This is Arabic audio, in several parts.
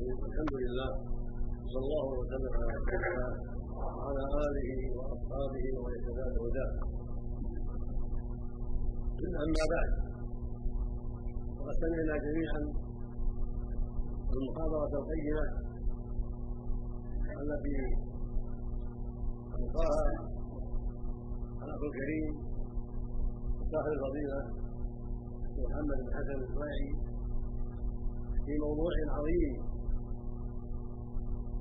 الحمد لله صلى الله وسلم على سيدنا وعلى آله وأصحابه ومن اهتدى بهداه. أما بعد فقد سمعنا جميعا المحاضرة القيمة التي ألقاها الأخ الكريم صاحب الفضيلة محمد بن حسن الاسماعيلي في موضوع عظيم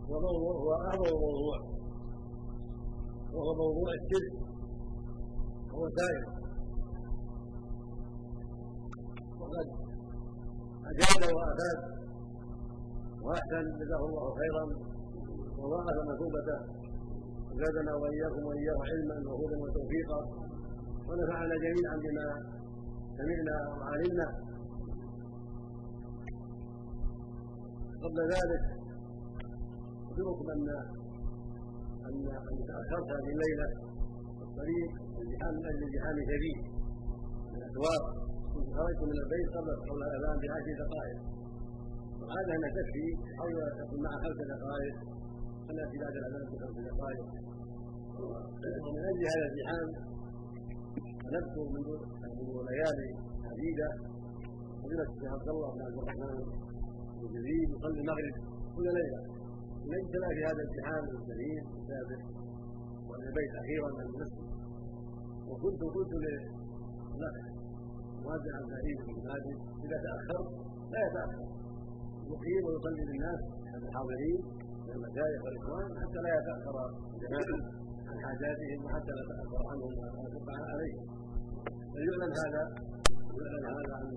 وموضوع هو اعظم موضوع وهو موضوع الشرك هو سائر وقد اجاد وافاد واحسن جزاه الله خيرا وضاعف مثوبته وزادنا واياكم واياه علما وهدى وتوفيقا ونفعنا جميعا بما سمعنا وعلمنا قبل ذلك اخبركم ان ان أن تأخرت هذه الليلة الطريق الزحام من أجل الزحام شديد من الاسواق كنت خرجت من البيت قبل قبل الاذان بعشر دقائق. وهذا ان تكفي أو تكون مع خمس دقائق. فناتي بعد الأذان بخمس دقائق. ومن أجل هذا الزحام نذكر منذ ليالي عديدة. فضيلة الشيخ عبد الله بن عبد الرحمن بن جديد يصلي المغرب كل ليلة. ليس في هذا الامتحان الكريم السابق وأن البيت أخيرا من المسجد وكنت قلت للاخ عبد العزيز بن ماجد إذا تاخر لا يتأخر. يقيم ويصلي للناس الحاضرين من المشايخ والاخوان حتى لا يتأخر الجماعه عن حاجاتهم وحتى لا يتاخر عنهم ما يشق عليهم. فيعلم هذا يعلم هذا عن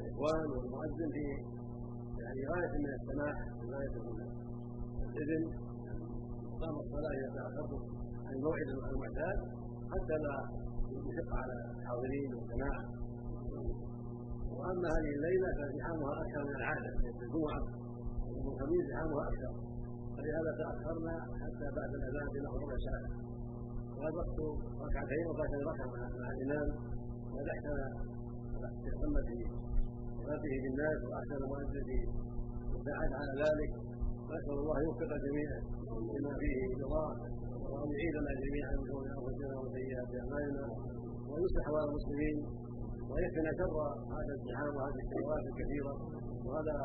الإخوان والمؤذن في يعني غاية من السماح وغايه من الاذن قام الصلاة اذا تاخرت عن الموعد المعتاد حتى لا يشق على الحاضرين والجماعة. وأما هذه الليلة فزحامها أكثر من العادة ليله الجمعة ويوم الخميس زحامها أكثر. فلهذا تأخرنا حتى بعد الأذان بنحو ربع ساعه وادركت ركعتين وفاتني ركعة مع الإمام. ونجحتنا استقم في صلاته بالناس وأحسن مؤذن في وساعد على ذلك. نسأل الله يوفق جميعا لما فيه رضاه وأن يعيدنا جميعا من شرور انفسنا وسيئات أعمالنا ويصلح احوال المسلمين ويكفينا شر هذا الازدحام وهذه الشهوات الكثيرة وهذا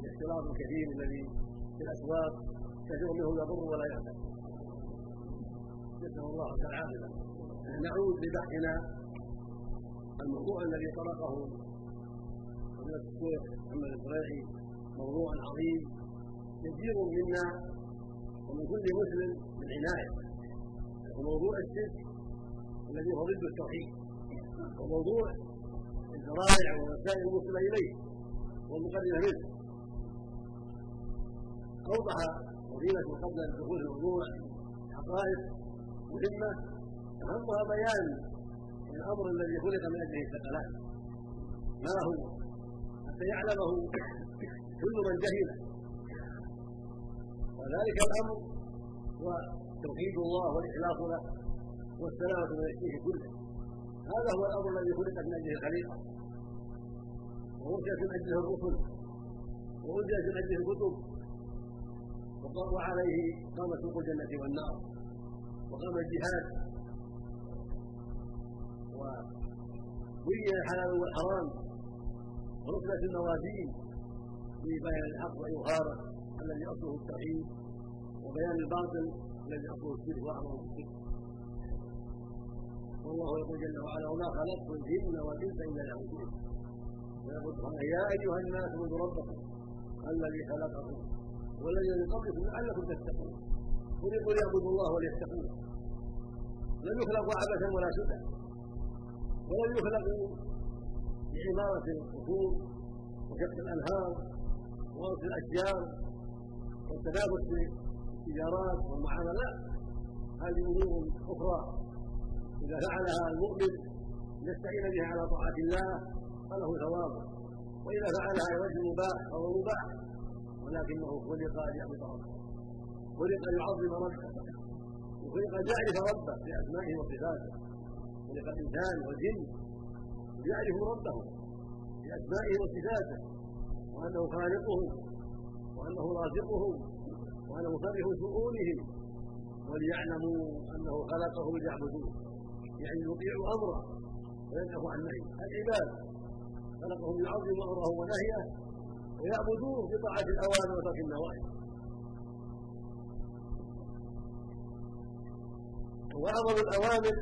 الاختلاط الكثير الذي في الأسواق كثير منه يضر ولا ينفع نسأل الله العافيه نعود لبحثنا الموضوع الذي طرقه فضيلة الشيخ محمد الزريعي موضوع عظيم كثير منا ومن كل مسلم بالعناية وموضوع الشرك الذي هو ضد التوحيد. وموضوع الذرائع والوسائل الموصلة إليه والمقدمة منه. أوضح فضيلة قبل دخول الموضوع حقائق مهمة أهمها بيان الأمر الذي خلق من أجله الثقلات ما هو؟ حتى يعلمه كل من جهله وذلك الأمر هو توحيد الله والإخلاص له والسلامة من الشرك كله. هذا هو الأمر الذي خلقت من أجله الخليقه ووجدت من أجله الرسل. ووجدت من أجله الكتب. وعليه قام سوق الجنة والنار. وقام الجهاد. وبين الحلال والحرام. وركبة الموازين في بيان الحق وإظهاره. الذي أصله التوحيد وبيان الباطل الذي أصله الشرك وأعظم الشرك والله يقول جل وعلا وما خلقت الجن والإنس إلا ليعبدون. ويقول يا أيها الناس اعبدوا ربكم الذي خلقكم والذي من قبلكم لعلكم تتقون. قل يقول يعبدوا الله وليتقون لم يخلقوا عبثا ولا سدى ولم يخلقوا بعمارة القصور وشق الأنهار وغرس الأشجار. والتنافس في التجارات والمعاملات هذه أمور أخرى. إذا فعلها المؤمن يستعين بها على طاعة الله فله ثواب. وإذا فعلها لوجه مباح فهو مباح ولكنه خلق ليعبد ربه. خلق ليعظم ربه. وخلق ليعرف ربه بأسمائه وصفاته. خلق الإنسان والجن ليعرفوا ربهم بأسمائه وصفاته وأنه خالقهم وأنه رازقهم وأنا مصرف شؤونهم وليعلموا أنه خلقهم ليعبدوه. يعني يطيعوا أمره وينهوا عن نهيه. العباد خلقهم ليعظموا امره ونهيه ويعبدوه بطاعة الاوامر وترك النواهي. وأعظم الاوامر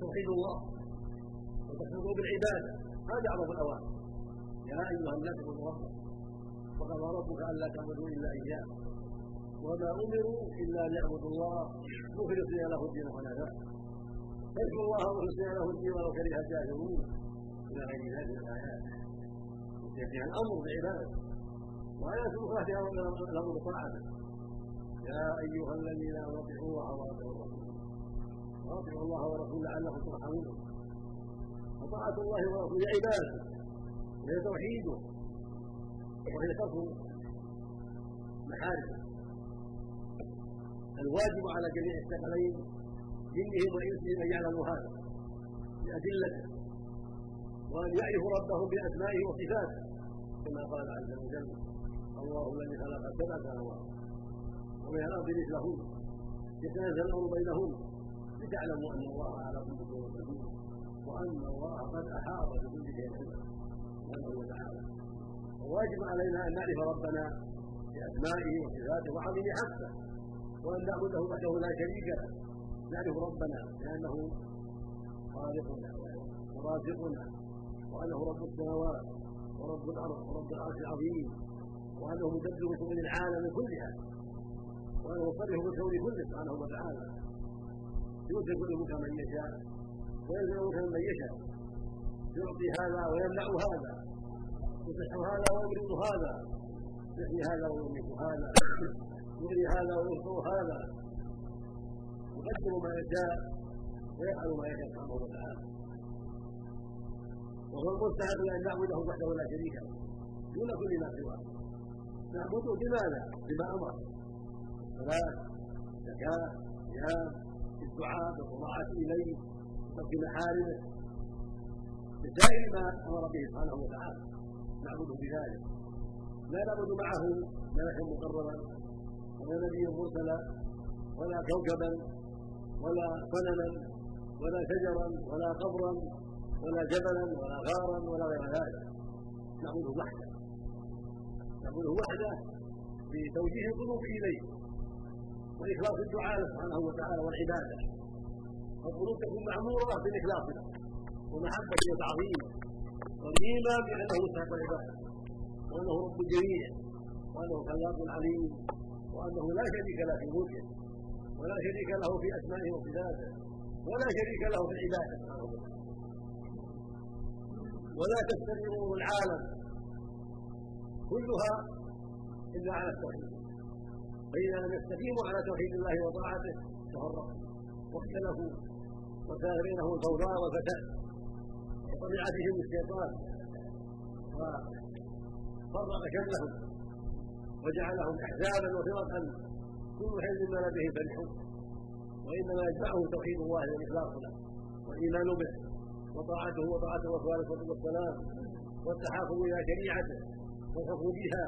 توحيد الله وتفريغ بالعبادة. هذا اعظم الاوامر يا أيها الناس اعبدوا ربكم. وقضى ربك ألا تعبدوا إلا إياه. وما أمروا إلا ليعبدوا الله. مخلصين له الدين حنفاء فاذكروا الله مخلصين له الدين ولو كره الجاهلون؟ إلى غير ذلك من الآيات. فيها الأمر بعباده وآيات أخرى فيها الأمر بطاعته يا أيها الذين آمنوا اطيعوا الله واطيعوا الرسول واطيعوا الله ورسوله لعلكم ترحمون. وطاعة الله ورسوله عباده وهي توحيده وهي ترك محارمه الواجب على جميع الثقلين جنهم وإنسهم أن يعلموا هذا. بادلته وأن يعرفوا ربهم بأسمائه وصفاته. كما قال عز وجل الله الذي خلق سبع سماوات ومن الأرض مثلهن. يتنزل الامر بينهن. لتعلموا أن الله على كل شيء قدير. وأن الله قد أحاط بكل شيء علما سبحانه وتعالى وواجب علينا أن نعرف ربنا بأسمائه وصفاته وعظيم حقه وأن نعبده وحده لا شريك له. نعرف ربنا لأنه خالقنا ورازقنا وأنه رب السماوات ورب الأرض ورب العرش العظيم وأنه مدبر شؤون العالم كلها وأنه مصرف بالكون كله سبحانه وتعالى. يؤتي الملك من يشاء الملك من يشاء يعطي هذا ويمنع هذا. يصح هذا ويمرض هذا. يحيي هذا ويميت هذا. يغني هذا وينصر هذا. يقدر ما يشاء ويفعل ما يشاء سبحانه وتعالى. وهو المستحق أن نعبده وحده لا شريك له. دون كل ما سواه. نعبده بماذا؟ بما أمر. صلاه زكاه صيام الدعاء بالطاعه إليه ترك محارمه بسائر ما أمر به سبحانه وتعالى. نعبده بذلك. لا نعبد معه ملكا مقربا ولا نبيا مرسلا ولا كوكبا ولا صنما ولا شجرا ولا قبرا ولا جبلا ولا غارا ولا غير ذلك. نعبده وحده. نعبده وحده بتوجيه القلوب إليه وإخلاص الدعاء سبحانه وتعالى والعبادة. القلوب تكون معموره بالإخلاص له ومحبته وتعظيمه والايمان بانه مستحق العباده وأنه رب الجميع وأنه خلاق عليم. وأنه لا شريك له في ملكه. ولا شريك له في أسمائه وصفاته ولا شريك له في وتعالى ولا تستمر امور العالم. كلها إلا على التوحيد. فإذا لم يستقيموا على توحيد الله وطاعته تفرقوا. واختلفوا. وكان بينهم الفوضى والفساد وطبع بهم الشيطان. وفرق شملهم وجعلهم احزابا وفرقا. كل حزب ما لديه فرحون. وانما يجمعهم توحيد الله والإخلاص له والإيمان به وطاعته وطاعة الرسول عليه الصلاة والسلام والتحاكم إلى شريعته والحكم بها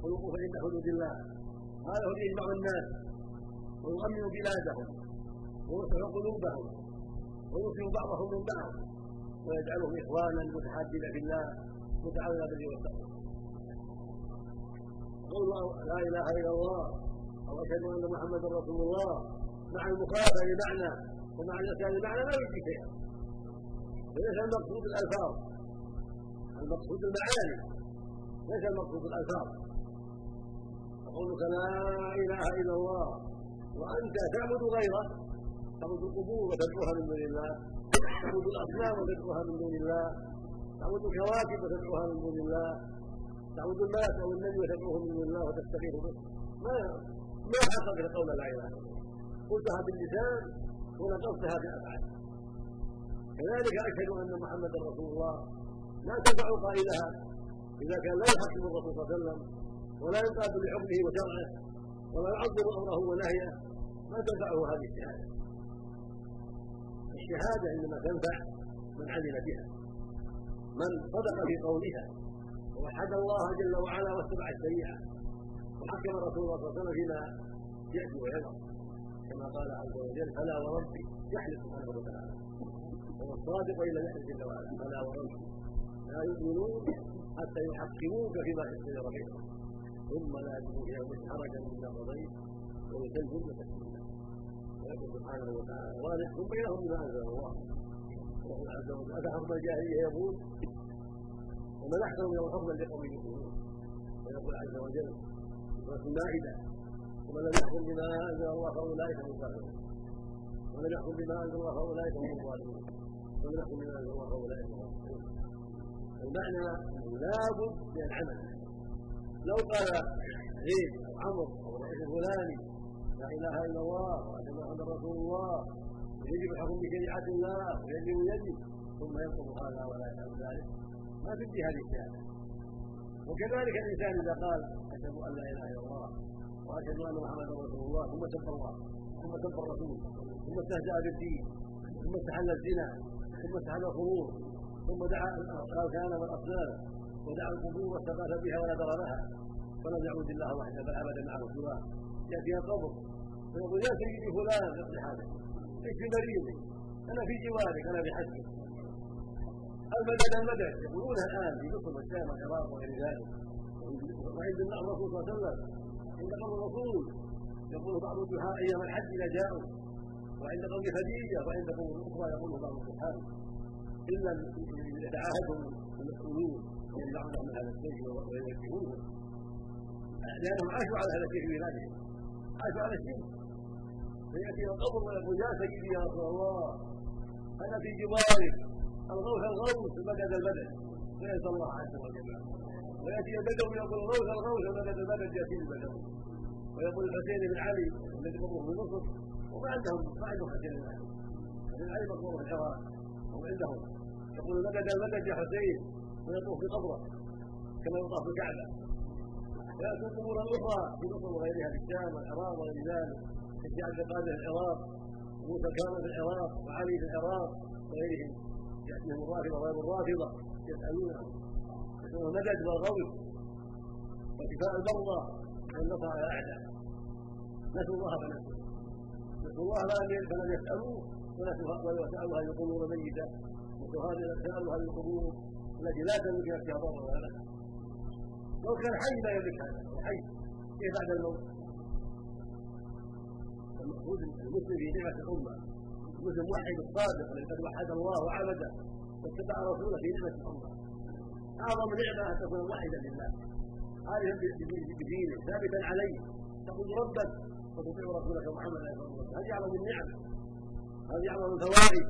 والوقوف عند حدود الله. هذا هو يجمع الناس ويؤمن بلادهم ويصلح قلوبهم ويصلح بعضهم من بعض. ويجعلهم إخوانا متحابين في الله متعاونين بالبر والتقوى. قول لا إله إلا الله أو اشهد أن محمدا رسول الله. مع المخالفه لمعنى ومع الاسلام لمعنى لا يجزي شيئا وليس المقصود الالفاظ المقصود المعاني ليس المقصود الالفاظ وقولك لا إله إلا الله وأنت تعبد غيره. تعبد القبور وتدعوها من دون الله. تعبد الأصنام وتدعوها من دون الله تعبد الكواكب وتدعوها من دون الله تعبد الناس أو النبي وتدعوه من دون الله وتستغيث به ما ما حققت قول لا إله إلا الله. قلتها باللسان ونقصتها بالافعال كذلك أشهد أن محمدا رسول الله. لا تنفع قائلها. إذا كان لا يحكم الرسول صلى الله عليه وسلم ولا ينقاد لحكمه وشرعه ولا يعظم أمره ونهيه ما تنفعه هذه الشهادة. الشهادة انما تنفع من عمل بها. من صدق في قولها ووحد الله جل وعلا واتبع الشريعة وحكم رسول الله صلى الله عليه وسلم فيما يأتي ويضع كما قال عز وجل فلا وربي يحلف سبحانه وتعالى. هو الصادق لم يحلف جل وعلا. فلا وربي لا يؤمنون حتى يحكموك فيما شجر بينهم. ثم لا يجدوا في انفسهم حرجا مما قضيت ويسلموا تسليما. سبحانه وتعالى. ونحكم بينهم بما انزل الله. عز وجل افحكم الجاهليه يقول ومن احسن من الحكم لقوم يؤمنون. ويقول عز وجل سورة المائدة ومن لم يحكم بما أنزل الله فأولئك هم الكافرون ومن يحكم بما أنزل الله فأولئك هم الظالمون. ومن يحكم بما أنزل الله فأولئك هم الظالمون. المعنى لابد من العمل. لو قال زيد أو عمرو أو الرئيس الفلاني لا إله إلا الله وان محمدا رسول الله. ويجب الحكم بشريعة الله ويجب يجب ثم ينقض هذا ولا يفعل ذلك. ما تدي هذه الشهاده وكذلك الإنسان إذا قال أشهد أن لا إله إلا الله وأشهد أن محمدا رسول الله ثم سب الله ثم سب الرسول ثم استهزأ بالدين ثم استحل الزنا ثم استحل الخمور ثم دعا الأركان والأصنام ودعا القبور واستغاث بها ونذر لها. فلم يعبد الله وحده بل عبد معه سواه يأتي القبر. فيقول يا سيدي فلان اقضي حاجتك اشفي مريضي أنا في جوارك أنا بحسبك المدد المدد. يقولونها الآن في مصر والشام والعراق وغير ذلك. وعند الرسول صلى الله عليه وسلم عند قول الرسول يقول بعض الدعاء أيام الحج إذا جاءوا. وعند قول خديجة وعند قول الاخرى يقول بعض الصحابه إلا يتعاهدهم المسؤولون ويمنعونهم من هذا الشيء ويوجهونهم لانهم عاشوا على هذا الشيء في بلادهم. عاشوا على الشيء فيأتي القبر ويقول يا سيدي يا رسول الله أنا في جوارك الغوث الغوث المدد المدد ويسال الله عز وجل. ويأتي البدوي يقول الغوث الغوث المدد المدد يأتي البدوي ويقول الحسين بن علي الذي مر في مصر وما عندهم ما عندهم حسين بن علي. حسين علي مقبور في الحراء هم عندهم يقول المدد المدد يا حسين. ويطوف في قبره كما يطاف في الكعبة. وياتي القبور الأخرى في مصر وغيرها في الشام والعراق وغير ذلك. القادر في العراق وموسى كامل في العراق وعلي في العراق وغيرهم. يأتيهم الرافضة وغير الرافضة يسالونهم يسالون المدد والغوث وشفاء المرضى والنصر على الاعداء نسوا الله فنسوا نسوا. الله فلم يسألوه. ونسوا هذه القبور ميتة. نسوا هذه القبور التي لا تملك نفسها ضرا ولا لو كان حي لا يملك هذا حي. كيف بعد الموت؟ المقصود المسلم في نعمة الأمة. المسلم موحد الصادق الذي قد وحد الله وعبده واتبع رسوله في نعمة الأمة. أعظم نعمة أن تكون موحدا لله. عارفا بدينه ثابتا عليه. تقول ربك وتطيع رسولك محمد عليه وسلم. هذه أعظم النعم. هذه أعظم الفوائد.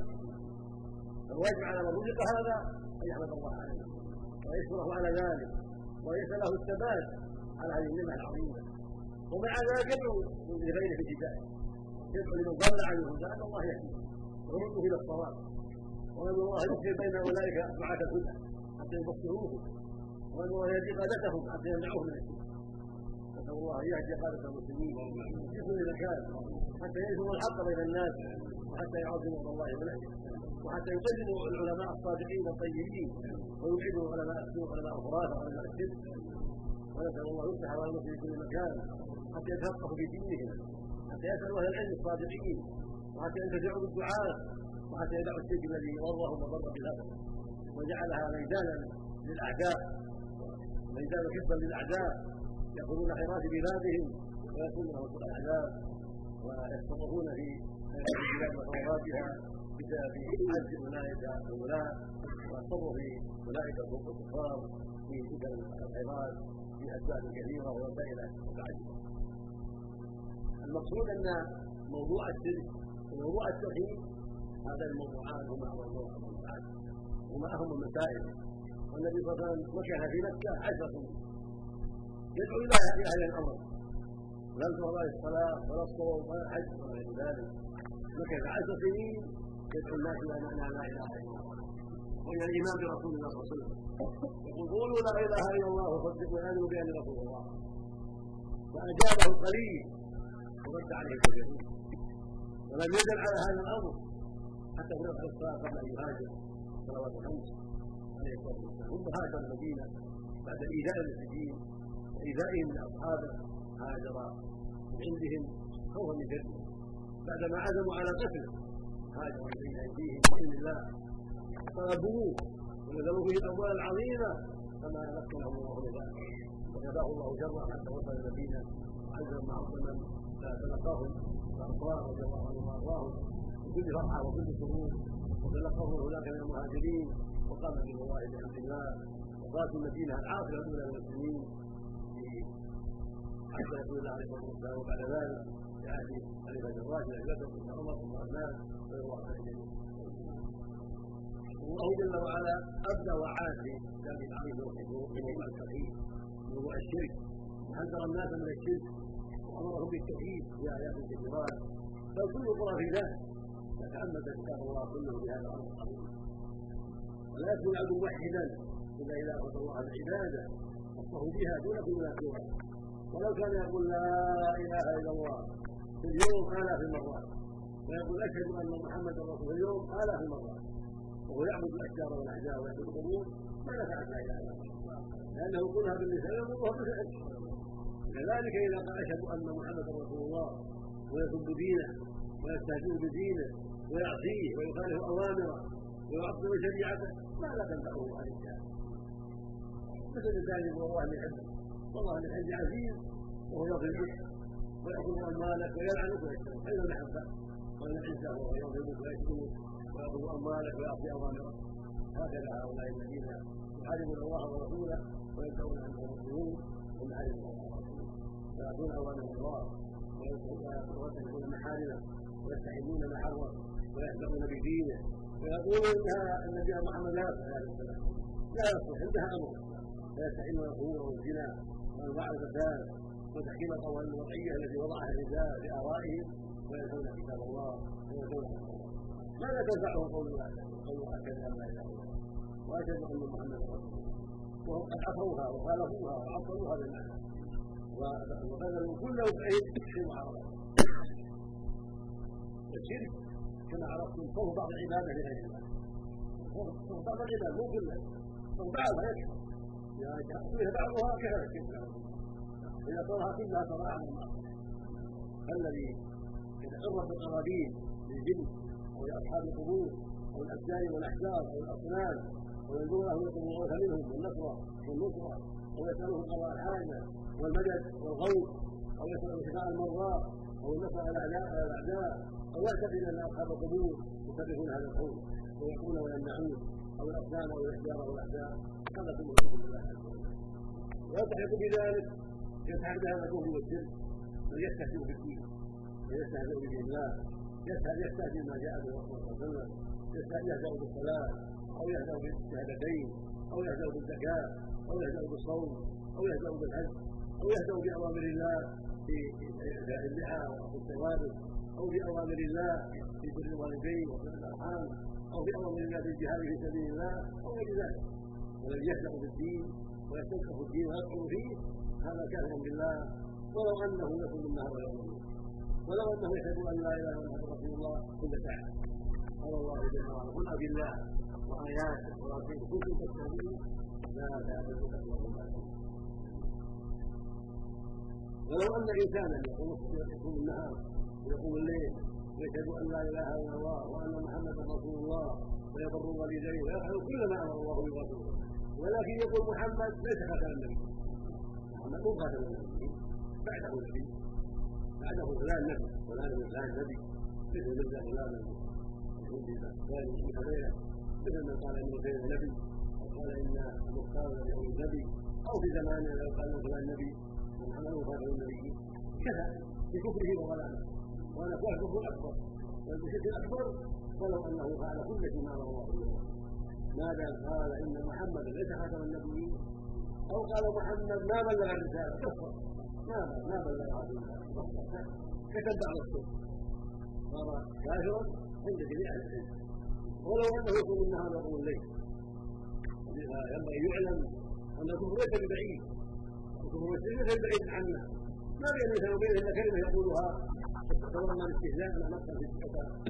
فالواجب على من رزق هذا أن يحمد الله عليه. ويشكره على ذلك. ويساله الثبات على هذه النعمة العظيمة. ومع ذلك يدعو لغيره في يدعو لمن ضل عنه الهدى ان الله يهديه ويرده إلى الصواب. وان الله يخفي بين أولئك دعاة الهدى حتى يبصروه. وان الله يهدي قادتهم حتى يمنعوه من الشرك. نسأل الله أن يهدي قادة المسلمين. في كل مكان حتى ينشروا الحق بين الناس. وحتى يعظموا الله من أجله. وحتى يقدموا العلماء الصادقين الطيبين. ويبعدوا علماء السوء علماء الخرافه علماء الشرك. ونسأل الله يفتح على المسلمين في كل مكان حتى يتفقهوا في دينهم. يسالوا أهل العلم الصادقين. وحتى ينتفعوا بالدعاء. وحتى يدعوا الشرك الذي ضرهم وضر بلادهم وجعلها ميدانا للأعداء. ميدانا حفظا للأعداء. يأخذون خيرات بلادهم. ويكونون سوء الأعداء. ويتصرفون في خيرات البلاد وخيراتها بسبب عجز أولئك الولاة والتصرف أولئك الكفار في فتن الخيرات في اسباب كثيرة ووسائل متعدده. المقصود أن موضوع الشرك وموضوع التوحيد هذا الموضوعان هما موضوع الموضوعات هما اهم المسائل والنبي صلى الله عليه وسلم مكث في مكة عشر سنين يدعو إلى أهل الأمر. لم ترى الصلاة ولا الصوم ولا الحج ولا غير ذلك. مكث عشر سنين يدعو الناس إلى معنى لا إله إلا الله. وإلى الإيمان برسول الله صلى الله عليه وسلم. يقول قولوا لا إله إلا الله وصدقوا امنوا بأن رسول الله. فاجابه القليل ورد عليه كثيرون ولم يزل على هذا الأمر. حتى نفس الصلاه قبل أن يهاجر صلوات الخمس عليه الصلاة والسلام. ثم هاجر المدينة بعد ايذاء المسلمين وإيذائهم لأصحابه هاجر من عندهم خوفا من شره بعدما عزموا على قتله هاجر من بين أيديهم بإذن الله. طلبوه ونزلوا فيه الأموال العظيمة. فما مكنهم الله لذلك وكفاه الله شره حتى وصل المدينة. وعزم مع الصنم فتلقاهم الأنصار رضي الله عنهم وارضاهم بكل فرحه وكل سرور وتلقاه هناك من المهاجرين وقام بالله بحمد الله وقالت المدينة العاصمه الاولى للمسلمين في حتى رسول الله عليه الصلاة والسلام وبعد ذلك في عهد خليفه الراشد ابي بكر ثم عمر ثم عثمان رضي الله عن الجميع الله جل وعلا ابدى وعاد في كتابه العظيم وموضوع التوحيد موضوع الشرك وحذر الناس من الشرك. وامرهم بالتوحيد في ايات كثيرات بل كل القرى في ذلك. يتأمل كتاب الله كله بهذا الأمر العظيم. ولا يكون العبد موحدا الا إذا أخذ الله العباده وصفه بها دون كل سواه ولو كان يقول لا إله إلا الله في اليوم آلاف المرات. ويقول أشهد أن محمدا رسول اليوم آلاف المرات. وهو يعبد الأشجار والأحجار ويعبد القبور ما نفعت لا إله إلا الله. لأنه يقولها باللسان ويقولها بالفعل كذلك إذا أشهد أن محمدا رسول الله ويسب دينه ويستهزئ بدينه ويعصيه ويخالف أوامره ويعطل شريعته ما لا تنفعه هذه الشهاده مثل الإنسان يقول الله من حبه والله من حبه عزيز وهو يضربك ويأخذ أموالك ويلعنك ويشتمك أين المحبة؟ وأين العزة وهو يضربك ويشتمك ويأخذ أموالك ويعصي أوامرك هكذا هؤلاء الذين يحاربون الله ورسوله ويدعون أنهم مسلمون. هم الله ورسوله ويأخذون أوامر الله ويتركون محارمه ويستحبون ما حرم ويهزؤون بدينه. ويقولون ان النبي محمد لا لا يصلح انتهى أمره. فيستحلون الخمور والزنا وانواع الفساد وتحكيم القوانين الوضعية التي وضعها الرجال بارائهم وينسون كتاب الله وينسون ماذا تنفعه قول قول اشهد ان لا إله إلا الله؟ وأشهد أن محمدا رسول الله. وهم قد عصوها وخالفوها وعطلوها بالمعنى وبذلوا كل وسعهم في معارضه الشرك كما عرفتم خوف بعض العبادة لغير الله خوف بعض العباد مو كلها خوف بعضها يكفي إذا فيها بعضها كفى الشرك إذا صارها كلها صار اعظم الذي يتقرب بالقرابين للجن أو لأصحاب القبور أو الاشجار والأحجار أو الأصنام يطلب الغوث منهم والنصره أو يسالهم قضاء الحاجة والمدد والغوث أو يسال شفاء المرضى أو النصر على الاعداء أو يعتقد ان اصحاب القبور يسبحون هذا الكون ويقول ويمنعون أو الاصنام أو الاحجار أو الاحجار هذا كله حكم الله عز وجل ويلتحق بذلك يلتحق بهذا الكفر والشرك من يستهزئ بالدين ويستهزئ بدين الله يستهزئ بما جاء به الرسول صلى الله عليه وسلم يهزأ بالصلاة أو يهزأ بالشهادتين أو يهزأ بالزكاة أو يهزأ بالصوم أو يهزأ بالحج أو يهزأ بأوامر الله في إحداء اللحى وأخذ الثوابت أو في اوامر الله في بر الوالدين وصله الأرحام أو في اوامر الله في الجهاد في سبيل الله أو غير ذلك. والذي يهزأ بالدين ويستنكف الدين ويدخل فيه هذا كافر بالله ولو أنه يكون النهار يوم ولو أنه يشهد أن لا إله إلا الله رسول الله كل ساعه قال الله جل وعلا قل بالله واياته ورسوله كنتم لا تعبدوا الا ولو أن انسانا يقوم النهار ويقوم الليل ويشهد أن لا إله إلا الله وأن محمدا رسول الله ويبر والديه ويفعل كل ما أمر الله برسوله ولكن يقول محمد ليس خاتم النبي. محمد مو خاتم النبي. بعده نبي بعده فلان نبي فلان من فلان نبي. مثل من فلان ذلك من مثل من قال انه غير نبي أو قال ان المختار له نبي أو في زمانه لو قال فلان نبي هو خاتم النبي كذا بكفره وضلاله وهذا هو الكفر الاكبر والشرك الاكبر ولو انه فعل كل ما أمر الله به ما دام قال ان محمدا ليس خاتم النبيين أو قال محمد ما بلغ الرساله كفر ما ما بلغ هذه كتب بعض الصدق صار كافرا عند جميع ولو أنه يقول النهار يقول الليل. ينبغي يعلم أن الكفر ليس ببعيد. الكفر ليس ببعيد عنا. ما بين الانسان وبينه الا كلمة يقولها. تتضمن الاستهزاء على نفسه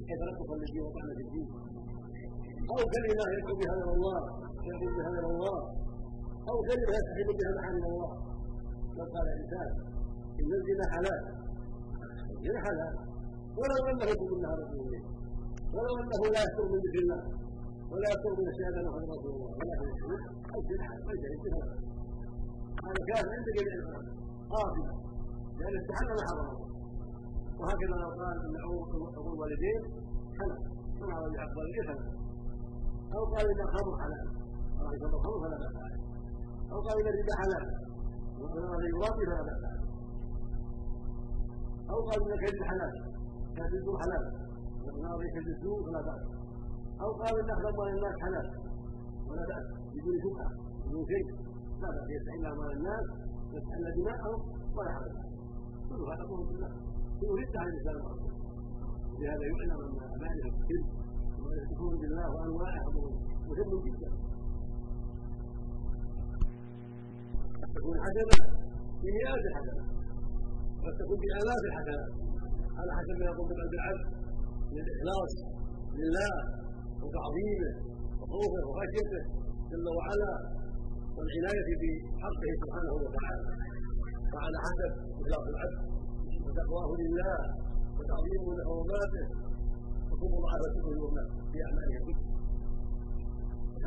كيف نقص للدين وطعن في الدين؟ أو كلمة يدعو بها إلى الله يدعو بها إلى الله. أو كلمة يستحيل بها محارم الله. لو قال انسان إن الزنا حلال الزنا حلال. ولو أنه يكون منها رسول ولو أنه لا يكثر من ذكر الله ولا يكثر من الشهاده محمد رسول الله. الشرك الزنا حلال ليس هذا كان عند جميع العلماء قاضي. لأن استحل حرام وهكذا لو قال أن عقوق الوالدين حلال كما على العقبال حلال أو قال ان الخمر حلال. قال ان الخمر فلا بأس أو قال ان الربا حلال. وقال ان يرابي فلا بأس أو قال ان كيد حلال. الزور حلال. كيد الزور فلا باس أو قال إن أخذ اموال الناس حلال ولا باس بدون شبهه بدون شيء. لا بأس يستحل اموال الناس يستحل دماءهم ولا حرج كل هذا كفر بالله كله ردة عن الاسلام لهذا يعلم أن معرفه الشرك ومعرفه بالله وأنواعه مهم جدا. قد تكون حسنه بمئات الحسنات قد تكون بآلاف الحسنات على حسب ما يقوم بالعبد العبد. من الإخلاص لله وتعظيمه وخوفه وخشيته جل وعلا والعناية بحقه سبحانه وتعالى. فعلى حسب اخلاص العبد وتقواه لله وتعظيمه لحرماته وكل مضاعفته الناس في اعماله كلها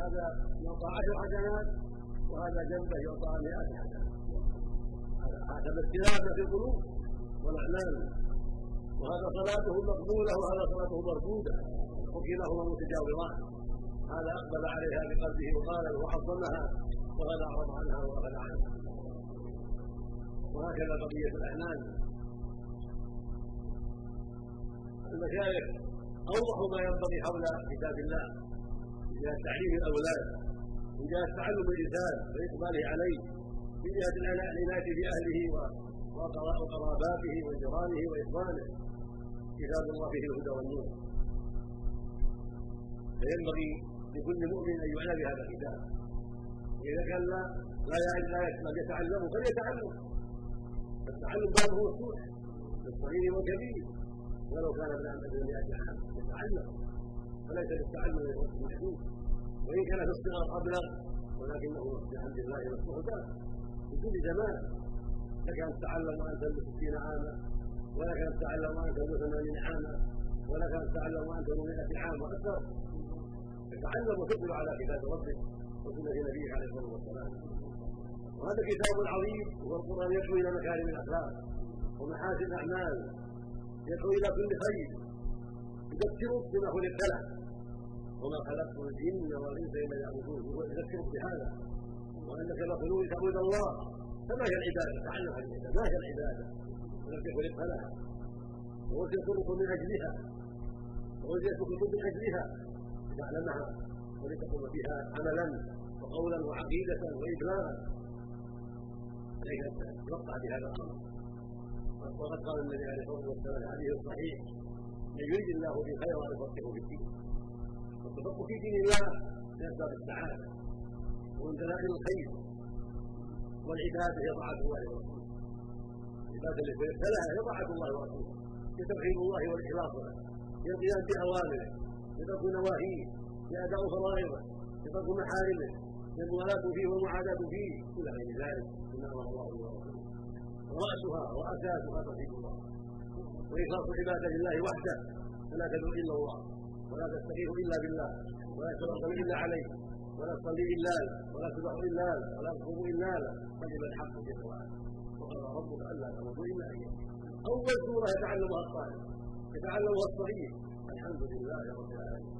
هذا يعطى عشر حسنات وهذا جنبه يعطى مئات حسنات. حسب اختلافه في القلوب والأعمال. وهذا صلاته مقبولة وهذا صلاته مردودة. وكلاهما متجاوران. هذا أقبل عليها بقلبه وقال وعظمها وهذا اعرض عنها وغفل عنها. وهكذا قضيه الأعمال. المشايخ اوضحوا ما ينبغي حول كتاب الله. من جهه تعليم الأولاد من جهه تعلم الإنسان وإقباله عليه من جهه العنايه بأهله وقراباته وجيرانه وإخوانه. كتاب الله فيه الهدى والنور. فينبغي لكل مؤمن أن يعنى بهذا الكتاب. إذا كان لا لا لا يتعلمه فليتعلم. التعلم بابه مفتوح للصغير والكبير. ولو كان ابن عمد مئة عام يتعلم. فليس للتعلم محدود وإن كان في الصغر ابلغ ولكنه بحمد الله مفتوح في كل زمان. لك ان تتعلم وانت ابن ستين عاما. ولك أن تتعلم وانت ابن ثمانين عاما ولك أن تتعلم ابن مئة عام وأكثر تتعلم وتقبل على كتاب ربك وسنة نبيك عليه الصلاة والسلام. وهذا كتاب عظيم وهو القرآن يدعو إلى مكارم الأخلاق ومحاسن الأعمال يدعو إلى كل خير. يذكرك بما خلق له وما خلقت الجن والانس إلا يعبدون يذكرك بهذا وإنك مخلوق تعبد الله. فما هي العبادة؟ تعلم العبادة. ما هي العبادة؟ التي خلقت لها خلق من اجلها ووجد خلق من اجلها لتعلمها ولتقوم بها عملا وقولا وعقيده وابلاغا عليك ان تتوقع بهذا الامر وقد قال النبي عليه الصلاة والسلام الحديث الصحيح من يريد الله به خيرا يفقهه في الدين والتفقه في دين الله من اسباب السعاده ومن دلائل الخير والعباده هي طاعه الله ورسوله العباده ابتلاها هي طاعه الله ورسوله هي توحيد الله والإخلاص له. هي القيام باوامره هي ترك نواهيه. هي اداء فرائضه. هي ترك محارمه. هي الموالاه فيه والمعاداه فيه. إلى غير ذلك. مما أمر الله ورسوله. رأسها وأساسها توحيد الله. وإخلاص عباده لله وحده. فلا تدعو إلا الله. ولا تستغيث إلا بالله. ولا تتوكل إلا عليه. ولا تصلي إلا له. ولا تذبح إلا له. ولا تصوم إلا له. فجب الحق جل وعلا وقال ربك ألا تعبدوا الا اياه أول سورة يتعلمها الطالب. يتعلمها الصغير. الحمد لله رب العالمين.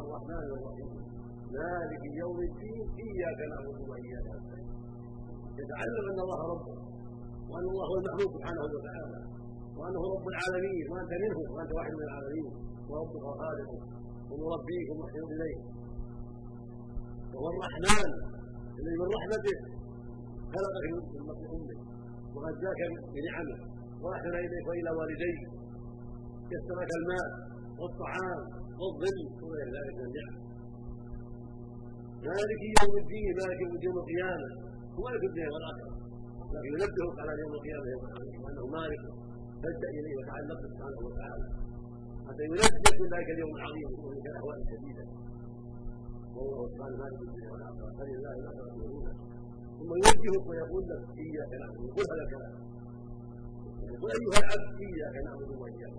الرحمن الرحيم. مالك يوم الدين. إياك نعبد وإياك نستعين. يتعلم أن الله ربه. وأن الله هو المحمود سبحانه وتعالى. وأنه رب العالمين. وأنت منه. وأنت واحد من العالمين. وربك وخالقه ومربيك ومحسن إليك. وهو الرحمن. الذي من رحمته خلقك من بطن أمك وغذاك بنعمه واحسن إليك وإلى والديك. يسر لك الماء والطعام والظل وغير ذلك من النعم. مالك يوم الدين مالك يوم القيامة. هو الدنيا والآخرة. لكن ينبهك على يوم القيامة يوم وانه مالك فالجا إليه وتعلق سبحانه وتعالى. حتى ينبهك ذلك اليوم العظيم ومن الاهوال الشديده وهو سبحانه مالك الدنيا والآخرة. فلله الاخره والاولى ثم يوجهك ويقول لك إياك نعبد وقل هذا الكلام قل أيها العبد إياك نعبد وإياك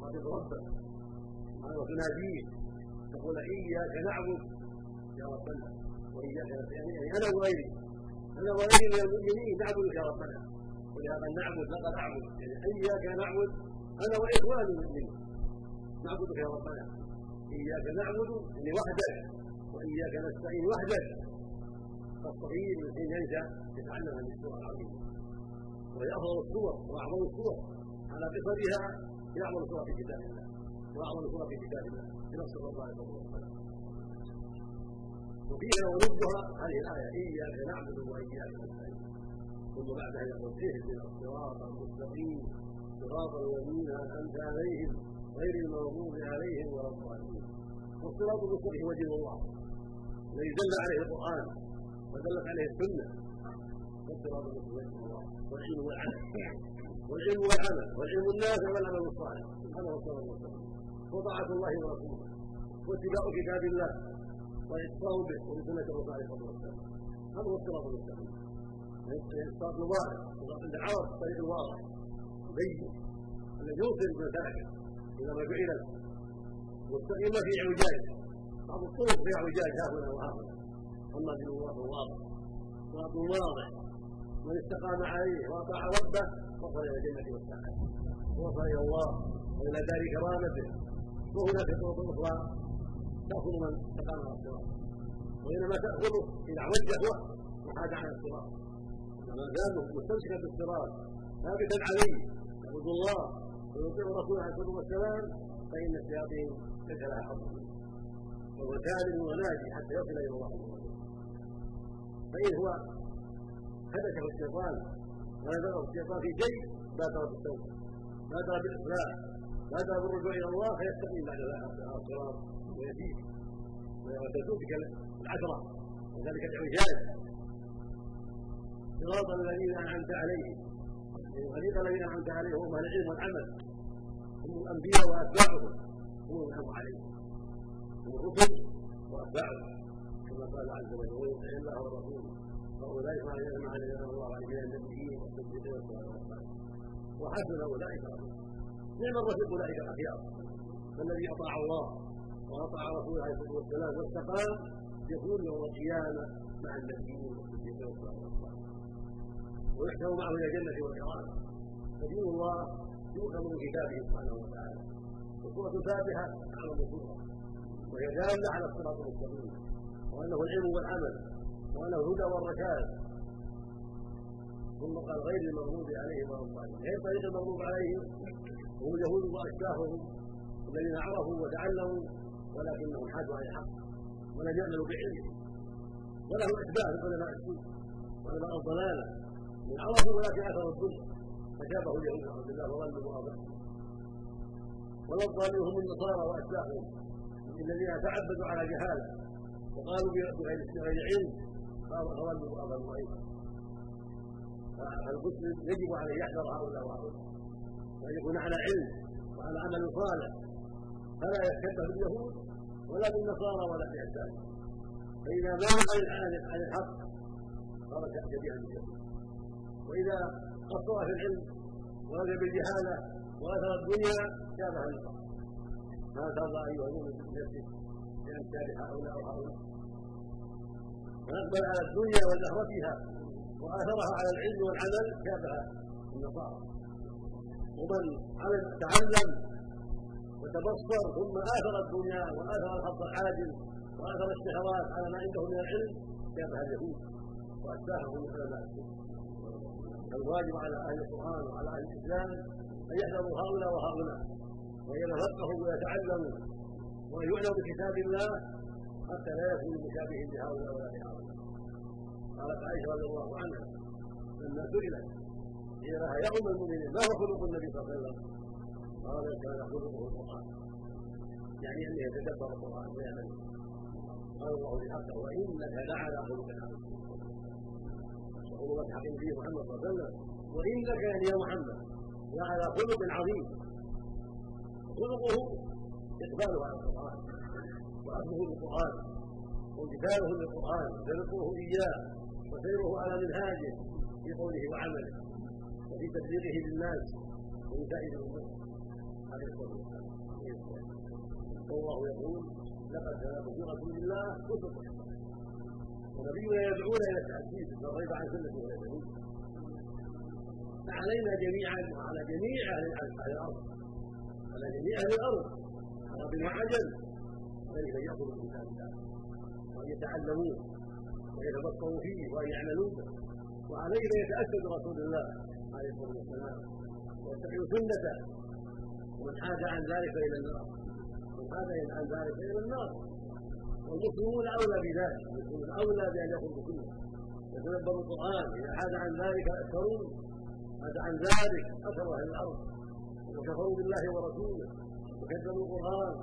خاطب ربك وتناديه تقول إياك نعبد. يا ربنا. وإياك نستعين. يعني أنا وغيري. أنا وغيري من المؤمنين نعبدك يا ربنا. ولهذا نعبد لقد اعبد يعني إياك نعبد. أنا وإخواني المؤمنين. نعبدك يا ربنا. إياك نعبد يعني وحدك. وإياك نستعين وحدك. فالصغير من حين ينشأ يتعلم هذه السوره العظيمه وهي افضل الصور واعظم الصور. على قصرها هي اعظم الصور في كتاب الله. واعظم الصور في كتاب الله. بنص الله عليه وسلم وفيها وردها هذه الآية. إياك نعبد وإياك نستعين. ثم بعدها يقول اهدنا الصراط المستقيم. صراط الذين أنعمت عليهم غير المغضوب عليهم ولا الضالين. والصراط المستقيم وجه الله. الذي دل عليه القرآن. ودلت عليه السنة. والصراط المستقيم والعلم والعمل. والعلم والعمل. والعلم النافع والعمل الصالح. هذا هو الصراط المستقيم وطاعة الله ورسوله. واتباع كتاب الله. والاتصال به. وبسنه الرسول عليه الصلاه والسلام هذا هو الصراط المستقيم. الصراط مبارك الصراط عند العرب الطريق الواضح. بين الذي يوصل المساجد إلى ما جعل. مستقيم في إعوجاج. بعض الطرق في إعوجاج. ها هنا وها هنا اما في الله واضح صراط واضح من استقام عليه وأطاع ربه وصل إلى الجنة والسعادة. ووصل إلى الله وإلى دار كرامته وهناك طرق أخرى تأخذ من استقام على الصراط. وإنما تاخذه اذا وجهه وحاد عن الصراط. وما دام مستمسكا بالصراط ثابتا عليه. يعبد الله ويطيع الرسول عليه الصلاة والسلام فإن الشياطين ليس لها حظ وهو سالم وناجي حتى يصل إلى الله. فان هو هدفه الشيطان. ونزغه الشيطان في شيء بادر بالتوبة. بادر بالاصلاح بادر بالرجوع إلى الله فيستقيم بعد ذلك. على الصراط ويزيد. وتزول تلك العشره وذلك الاعجاز صراط الذين أنعمت عليهم. الخليقه الذين أنعمت عليهم هم العلم والعمل. هم الأنبياء وأتباعهم. هم الأنعم عليهم. هم الرسل وأتباعهم. كما قال عز وجل ويطع الله ورسوله فأولئك مع الذين مع الذين الله عليهم من النبيين والصديقين والصالحين وحسن أولئك رفيقا نعم الرفيق أولئك الأخيار. فالذي أطاع الله وأطاع رسوله عليه الصلاة والسلام واستقام يكون يوم القيامة مع النبيين والصديقين والصالحين ويحشر معه إلى الجنة والكرامه فدين الله يؤخذ من كتابه سبحانه وتعالى. وسوره الفاتحه اعظم سوره وهي داله على الصراط المستقيم. وأنه العلم والعمل وأنه الهدى والرشاد. ثم قال غير المغضوب عليهم ولا الضالين غير طريق المغضوب عليهم؟ هم اليهود وأشباههم الذين عرفوا وتعلموا ولكنهم حادوا عن الحق ولم يعملوا بعلمهم ولهم أتباع من علماء السوء وعلماء الضلالة. من عرفوا ولكن أثروا الدنيا فشابهوا اليهود نعوذ بالله وظلوا واضحوا ولا الضالين هم النصارى وأشباههم الذين تعبدوا على جهالة. وقالوا بغير علم فضلوا واضلوا أيضا فالمسلم يجب عليه يحذر هؤلاء وهؤلاء. وان يكون على علم وعلى عمل صالح. فلا يشتبه باليهود ولا بالنصارى ولا باحسان فإذا مال عن الحق صار شبيها باليهود وإذا قصر في العلم ورد بالجهالة وآثر الدنيا شابه النصارى. ما ترضى أيها المؤمن بامثال هؤلاء وهؤلاء فنقبل على الدنيا وزهرتها وآثرها على العلم والعمل شابه النصارى ومن تعلم وتبصر ثم آثر الدنيا وآثر الحظ العاجل وآثر الشهوات على ما عنده من العلم شابه اليهود وأشباههم من علماء الواجب على أهل القرآن وعلى أهل الإسلام أن يحذروا هؤلاء وهؤلاء وان يتفقهوا ويتعلموا يعلموا بكتاب الله حتى لا يكون مشابه بهؤلاء ولا بهؤلاء قالت عائشة رضي الله عنها لما سئلت قيل لها يا ام المؤمنين ما هو خلق النبي صلى الله عليه وسلم؟ قالت كان خلقه القرآن. يعني أنه يتدبر القرآن ويعمل قال الله بحقه وإنك لعلى خلق عظيم يقول حق النبي محمد صلى الله عليه وسلم وإنك يا محمد لعلى خلق عظيم. خلقه اقباله على القرآن. واخذه بالقرآن. وامتثاله للقران ورزقه إياه. وسيره على منهاجه في قوله وعمله. وفي تبليغه للناس. سائر الأمور. عليه الصلاه والسلام والله يقول لقد كان في رسول الله اسوه ونبينا يدعونا إلى التأسيس. فالريب عن سنة غير فعلينا جميعا وعلى جميع أهل الأرض. على جميع أهل عرب وعجل عليه ان يأخذوا بكتاب الله وإن يتعلموه ويتبصروا فيه وإن يعملوا به. وعليه ان يتاسوا برسول الله عليه الصلاة والسلام. ويتبعوا سنته. ومن حاد عن ذلك إلى النار. من حاد عن ذلك إلى النار. والمسلمون أولى بذلك. المسلمون أولى بأن يأخذوا بسنة. يتدبروا القرآن. إذا حاد عن ذلك أكثرون. حاد عن ذلك أكثر أهل الأرض. وكفروا بالله ورسوله. وكذبوا القرآن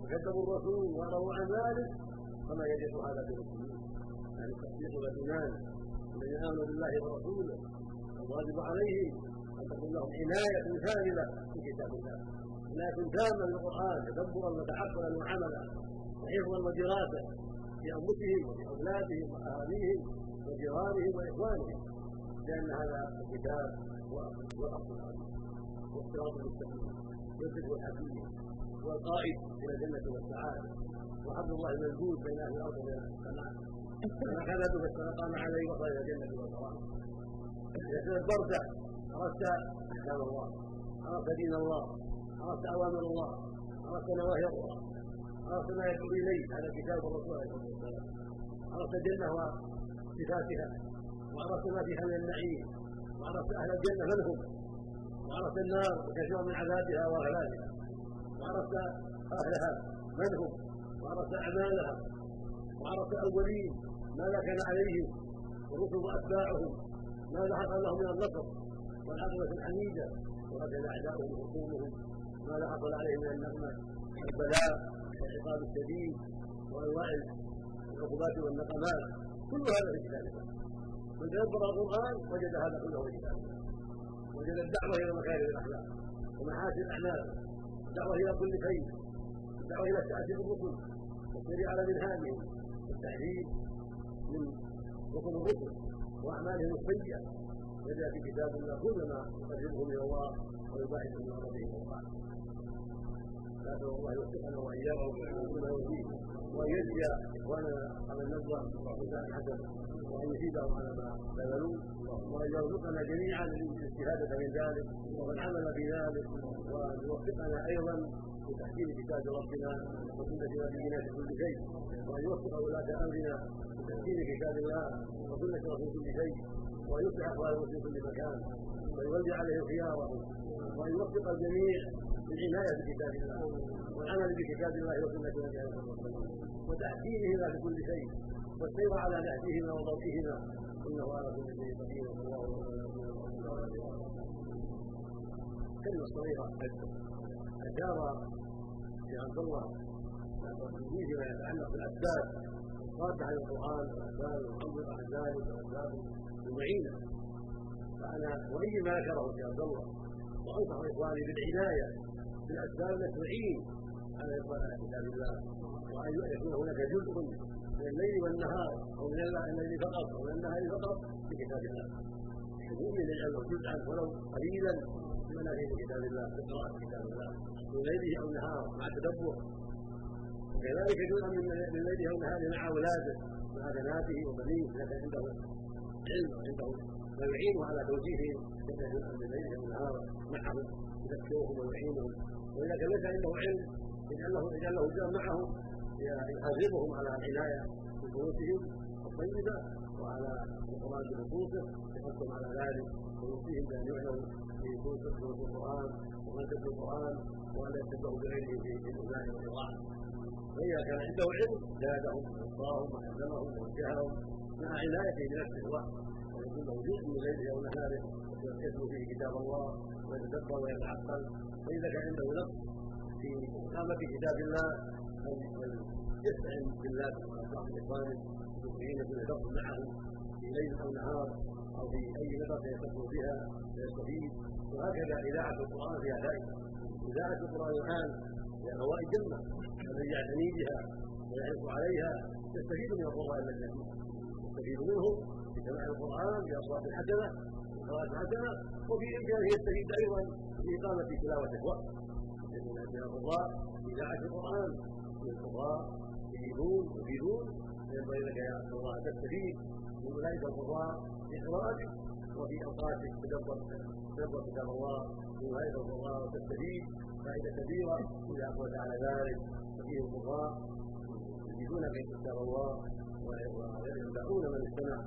وكذبوا الرسول واروا عن ذلك فما يجد هذا بالمسلمين يعني التصديق والايمان الذين آمنوا بالله ورسوله الواجب عليهم أن تكون لهم عنايه كامله بكتاب الله. عنايه تامه للقرآن تدبرا وتعقلا وعملا وحفظا ودراسه في أنفسهم وفي أولادهم وأهاليهم وجيرانهم وإخوانهم لأن هذا الكتاب هو الأصل والصراط المستقيم. والذكر الحكيم والقائد إلى الجنة والسعادة. وعبد الله المنزول بين أهل الأرض وبين السماء. كما كان فاستبقى مع الذي وصل إلى الجنة والسلام اذا تدبرت عرفت أحكام الله. عرفت دين الله. عرفت اوامر الله. عرفت نواهي الله. عرفت ما يدعو إليه. هذا كتاب الرسول عليه الصلاة والسلام. عرفت الجنة وصفاتها. وعرفت ما فيها من النعيم. وعرفت أهل الجنة من هم. وعرفت النار وكثيرا من عذابها واهلالها وعرفت أهلها من هم وعرفت اعمالها وعرفت الاولين ماذا كان عليهم. والرسل وأتباعهم ماذا حصل لهم من النصر. والعقبه الحميدة. وقتل أعداؤهم وخصومهم ماذا حصل عليهم من النقمة. والبلاء والعقاب الشديد وانواع العقوبات والنقمات. كل هذا في كتاب الله من تدبر القرآن وجد هذا كله في كتاب الله وجد الدعوة إلى مكارم الأخلاق ومحاسن الاعمال الدعوة إلى كل خير الدعوة إلى تاثير الرسل والسير على منهاجهم والتحذير من رسل الرسل وأعمالهم السيئة. وجاء في كتاب الله كل ما يقربهم إلى الله ويباعدهم من ربهم الله نسال الله يوفقنا واياهم وما يهديه وان يجزي اخواننا على النزوه جزاء حسن وأن يفيدهم على ما بذلوا وأن يرزقنا جميعا الاستفاده من ذلك والعمل في ذلك وأن يوفقنا أيضا لتحكيم كتاب ربنا وسنة نبينا في كل شيء وأن يوفق ولاة أمرنا لتحكيم كتاب الله وسنة رسول كل شيء وان يصلح اخوانه في كل مكان ويولي عليه خياره وأن يوفق الجميع للعناية بكتاب الله والعمل بكتاب الله وسنة نبينا صلى الله عليه وسلم. وتحكيمهما في كل شيء والسير على نهجهما وضوئهما. إنه على كل شيء قدير والله كلمة صغيرة. اشار في عبد الله فيما يتعلق بالأسباب. الصادة عن القرآن والأسباب والأمر بعد ذلك والأسباب المعينة. فأنا أؤيد ما ذكره في عبد الله وأنصح إخواني بالعناية بالأسباب التي تعين على كتاب الله. وأن يكون هناك جزء من الليل والنهار أو من الليل فقط أو من النهار فقط في كتاب الله. المؤمن يجعله جزءا ولو قليلا من مناهج كتاب الله؟ في قراءة كتاب الله. من ليله أو نهاره مع التدبر وكذلك جزءا من ليله أو نهاره مع أولاده. مع بناته وبنيه اذا كان عنده علم وعنده ما يعينه على توجيههم يجعل جزءا من ليله أو نهاره معهم يذكرهم ويعينهم. وإذا كان ليس عنده علم يجعل له يجعل له جزءا معهم يحرضهم على العنايه بفروسهم الطيبة وعلى القران بنصوصه يحثهم على ذلك ويوصيهم بأن في دروس القرآن ومن تتلو القرآن لا يتبعوا بغيره في الايمان والاطاعه فإذا كان عنده علم زادهم ووصاهم وعلمهم ووجههم مع عنايته بنفسه الوقت ويكون جزء من ليله أو نهاره يتلو فيه كتاب الله ويتدبر ويتعقل. فإذا كان عنده نقص في إقامة كتاب الله فليستعن بالله وبعض إخوانه المسلمين كل شخص معه في ليل أو نهار أو في أي نقطة يتقوا بها ويستفيد وهكذا إذاعة القرآن فيها فائدة إذاعة القرآن الآن هي فوائد جنة الذي يعتني بها ويحرص عليها. يستفيد من القرآن الذي يستفيد منه بسماع القرآن بأصوات حسنة قراءة حسنة وفي إمكانه يستفيد أيضا في إقامة تلاوة الوقت يكون من القضاء إذاعة القرآن من القضاء يجيبون يفيدون فينبغي لك يا الله أن تستفيد من أولئك القضاء في قراءتك وفي أوقاتك تدبر تدبر كتاب الله من أولئك القضاء وتستفيد فائدة كبيرة إذا أقبلت على ذلك ففيه القضاء يجيبون في كتاب الله ويدعون من استمع